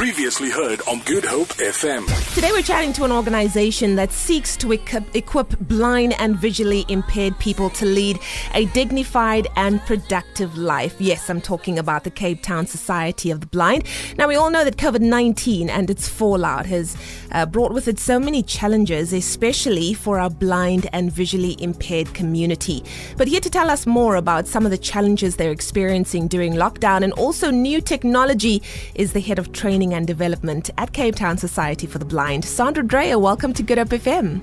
Previously heard on Good Hope FM. Today we're chatting to an organization that seeks to equip, blind and visually impaired people to lead a dignified and productive life. Yes, I'm talking about the Cape Town Society of the Blind. Now, we all know that COVID 19 and its fallout has uh, brought with it so many challenges, especially for our blind and visually impaired community. But here to tell us more about some of the challenges they're experiencing during lockdown and also new technology is the head of training and development at Cape Town Society for the Blind. Sandra Dreyer, welcome to Good Hope FM.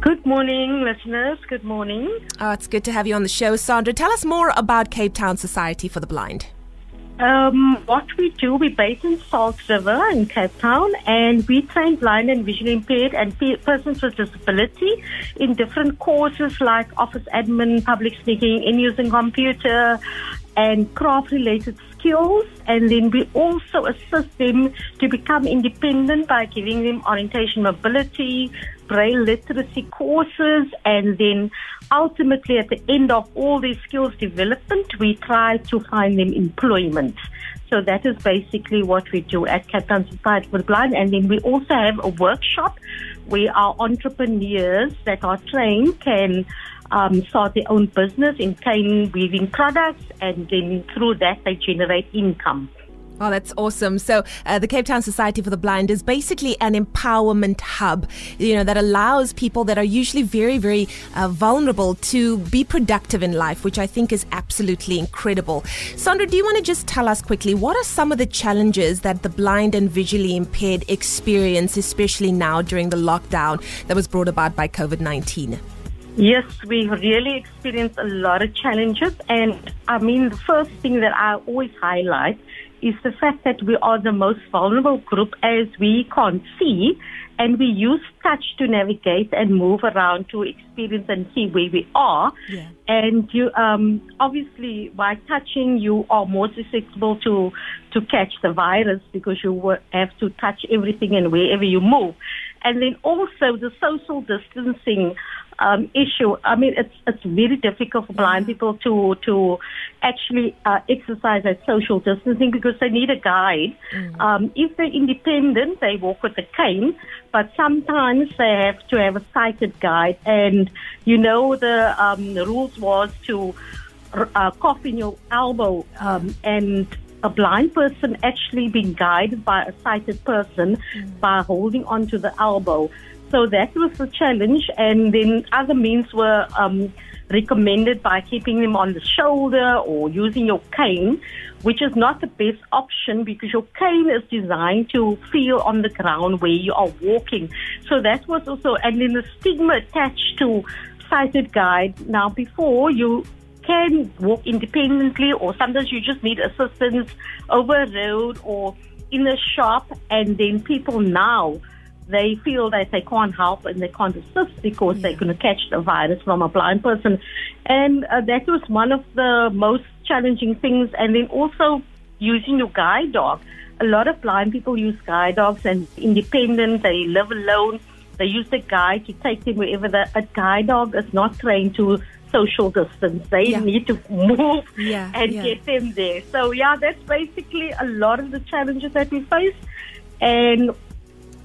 Good morning, listeners. Good morning. Oh, it's good to have you on the show, Sandra. Tell us more about Cape Town Society for the Blind. Um, what we do, we base in Salt River in Cape Town, and we train blind and visually impaired and pe- persons with disability in different courses like office admin, public speaking, in using computer, and craft-related skills. And then we also assist them to become independent by giving them orientation mobility, braille literacy courses, and then ultimately at the end of all these skills development, we try to find them employment. So that is basically what we do at Cape Society for the Blind. And then we also have a workshop where our entrepreneurs that are trained can um, start their own business in cane weaving products, and then through that they generate income. Oh, that's awesome. So, uh, the Cape Town Society for the Blind is basically an empowerment hub, you know, that allows people that are usually very, very uh, vulnerable to be productive in life, which I think is absolutely incredible. Sandra, do you want to just tell us quickly what are some of the challenges that the blind and visually impaired experience, especially now during the lockdown that was brought about by COVID 19? Yes, we really experience a lot of challenges. And I mean, the first thing that I always highlight is the fact that we are the most vulnerable group as we can't see and we use touch to navigate and move around to experience and see where we are. Yeah. And you, um, obviously, by touching, you are more susceptible to to catch the virus because you have to touch everything and wherever you move. And then also the social distancing um, issue. I mean, it's it's very difficult for blind people to to actually uh, exercise that social distancing because they need a guide. Mm. Um, if they're independent, they walk with a cane, but sometimes they have to have a sighted guide. And you know, the, um, the rules was to uh, cough in your elbow um, and a blind person actually being guided by a sighted person Mm. by holding onto the elbow. So that was the challenge, and then other means were um, recommended by keeping them on the shoulder or using your cane, which is not the best option because your cane is designed to feel on the ground where you are walking. So that was also, and then the stigma attached to sighted guide. Now, before you can walk independently, or sometimes you just need assistance over a road or in a shop, and then people now they feel that they can't help and they can't assist because they're going to catch the virus from a blind person. And uh, that was one of the most challenging things. And then also using your guide dog. A lot of blind people use guide dogs and independent, they live alone. They use the guide to take them wherever the, a guide dog is not trained to social distance. They Yeah. need to move Yeah, and yeah. get them there. So yeah, that's basically a lot of the challenges that we face. And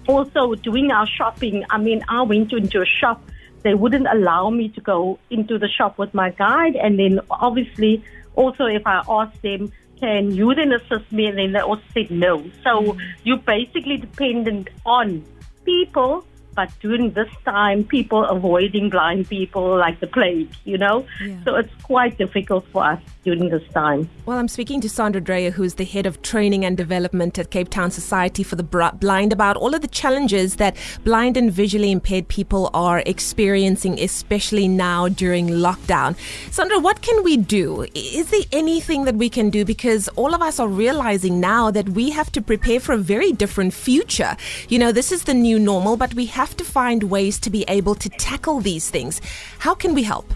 also doing our shopping. I mean, I went into a shop. They wouldn't allow me to go into the shop with my guide. And then obviously, also if I asked them, can you then assist me? And then they also said no. So mm-hmm. you're basically dependent on people. But during this time, people avoiding blind people like the plague, you know? Yeah. So it's quite difficult for us during this time. Well, I'm speaking to Sandra Dreyer, who's the head of training and development at Cape Town Society for the Blind, about all of the challenges that blind and visually impaired people are experiencing, especially now during lockdown. Sandra, what can we do? Is there anything that we can do? Because all of us are realizing now that we have to prepare for a very different future. You know, this is the new normal, but we have to find ways to be able to tackle these things. How can we help?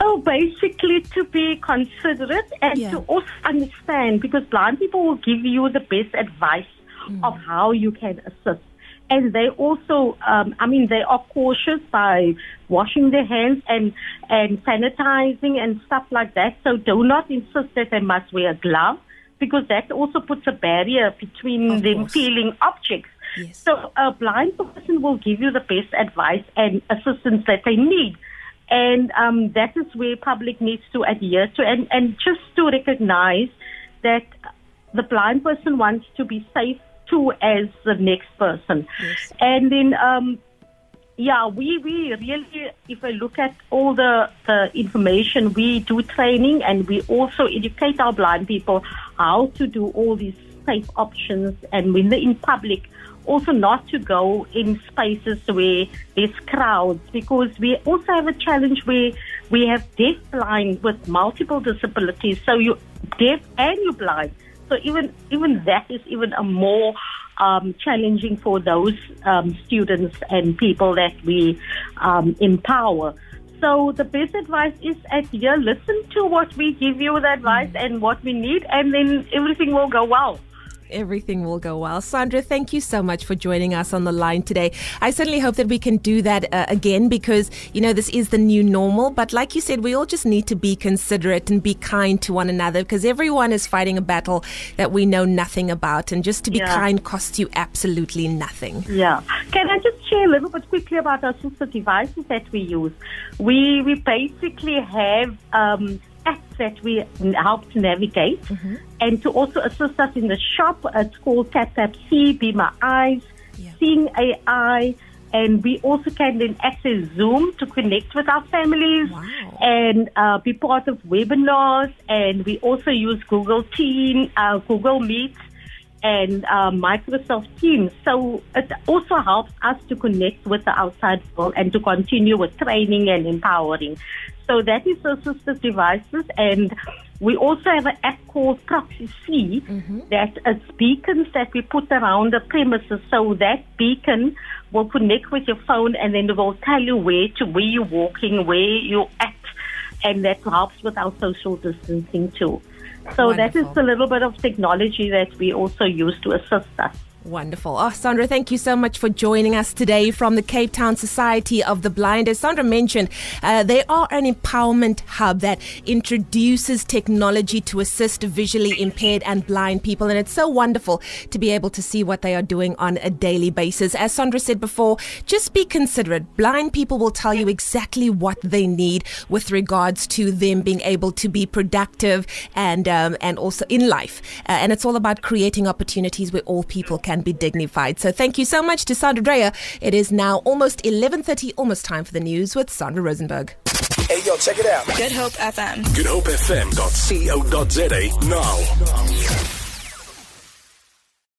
Oh, basically to be considerate and Yeah. to also understand because blind people will give you the best advice of how you can assist. And they also, um, I mean, they are cautious by washing their hands and, and sanitizing and stuff like that. So do not insist that they must wear a glove because that also puts a barrier between Of them course. feeling objects. Yes. So a blind person will give you the best advice and assistance that they need. And um, that is where public needs to adhere to and, and just to recognize that the blind person wants to be safe too as the next person. Yes. And then um, yeah, we, we really, if I look at all the, the information, we do training and we also educate our blind people how to do all these safe options and when they're in public, also not to go in spaces where there's crowds because we also have a challenge where we have deaf blind with multiple disabilities. So you're deaf and you're blind. So even even that is even a more um, challenging for those um, students and people that we um, empower. So the best advice is at here, listen to what we give you the advice and what we need, and then everything will go well. Everything will go well. Sandra, thank you so much for joining us on the line today. I certainly hope that we can do that uh, again because, you know, this is the new normal. But like you said, we all just need to be considerate and be kind to one another because everyone is fighting a battle that we know nothing about. And just to be Yeah. kind costs you absolutely nothing. Yeah. Can I just share a little bit quickly about our assistive devices that we use? We we basically have um, that we help to navigate and to also assist us in the shop. It's called Tap Tap See, Be My Eyes, Yeah. Seeing AI. And we also can then access Zoom to connect with our families Wow. and uh, be part of webinars. And we also use Google Team, uh, Google Meet, and uh, Microsoft Teams. So it also helps us to connect with the outside world and to continue with training and empowering. So that is assistive devices, and we also have an app called Proxy C mm-hmm. that it's beacons that we put around the premises. So that beacon will connect with your phone, and then it will tell you where to where you're walking, where you're at, and that helps with our social distancing too. So that is a little bit of technology that we also use to assist us. Wonderful. Oh, Sandra, thank you so much for joining us today from the Cape Town Society of the Blind. As Sandra mentioned, uh, they are an empowerment hub that introduces technology to assist visually impaired and blind people. And it's so wonderful to be able to see what they are doing on a daily basis. As Sandra said before, just be considerate. Blind people will tell you exactly what they need with regards to them being able to be productive and um, and also in life. Uh, and it's all about creating opportunities where all people can be dignified. So thank you so much to Sandra Dreyer. It is now almost 11:30, almost time for the news with Sandra Rosenberg. Hey, yo, check it out. Good Hope FM. GoodHopeFM.co.za now.